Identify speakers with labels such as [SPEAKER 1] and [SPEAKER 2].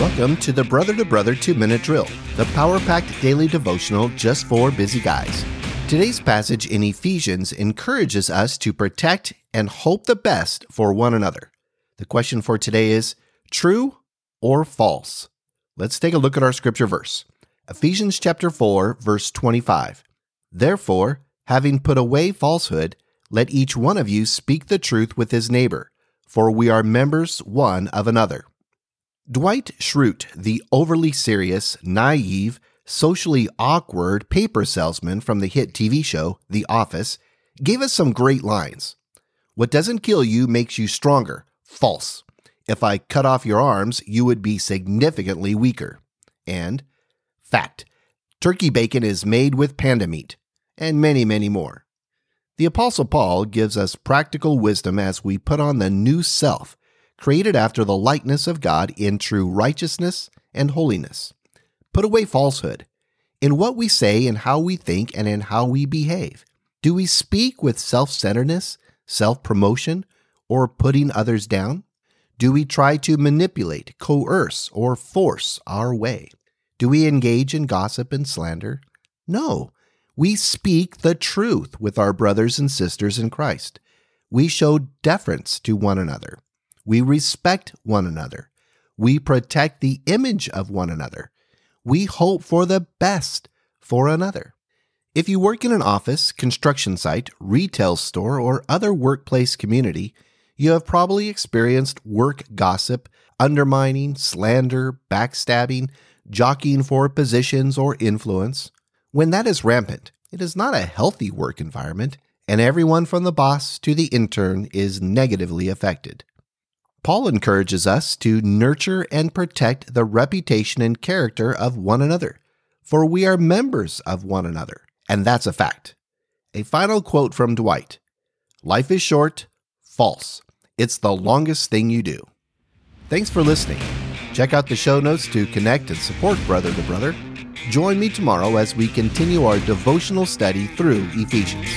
[SPEAKER 1] Welcome to the Brother to Brother 2 Minute Drill, the power packed daily devotional just for busy guys. Today's passage in Ephesians encourages us to protect and hope the best for one another. The question for today is true or false? Let's take a look at our scripture verse. Ephesians chapter 4, verse 25. Therefore, having put away falsehood, let each one of you speak the truth with his neighbor, for we are members one of another. Dwight Schrute, the overly serious, naive, socially awkward paper salesman from the hit TV show The Office, gave us some great lines. What doesn't kill you makes you stronger. False. If I cut off your arms, you would be significantly weaker. And fact. Turkey bacon is made with panda meat. And many, many more. The Apostle Paul gives us practical wisdom as we put on the new self created after the likeness of God in true righteousness and holiness. Put away falsehood in what we say and how we think and in how we behave. Do we speak with self centeredness, self promotion, or putting others down? Do we try to manipulate, coerce, or force our way? Do we engage in gossip and slander? No. We speak the truth with our brothers and sisters in Christ. We show deference to one another. We respect one another. We protect the image of one another. We hope for the best for another. If you work in an office, construction site, retail store, or other workplace community, you have probably experienced work gossip, undermining, slander, backstabbing, jockeying for positions or influence. When that is rampant, it is not a healthy work environment, and everyone from the boss to the intern is negatively affected. Paul encourages us to nurture and protect the reputation and character of one another, for we are members of one another, and that's a fact. A final quote from Dwight Life is short, false. It's the longest thing you do. Thanks for listening. Check out the show notes to connect and support Brother to Brother. Join me tomorrow as we continue our devotional study through Ephesians.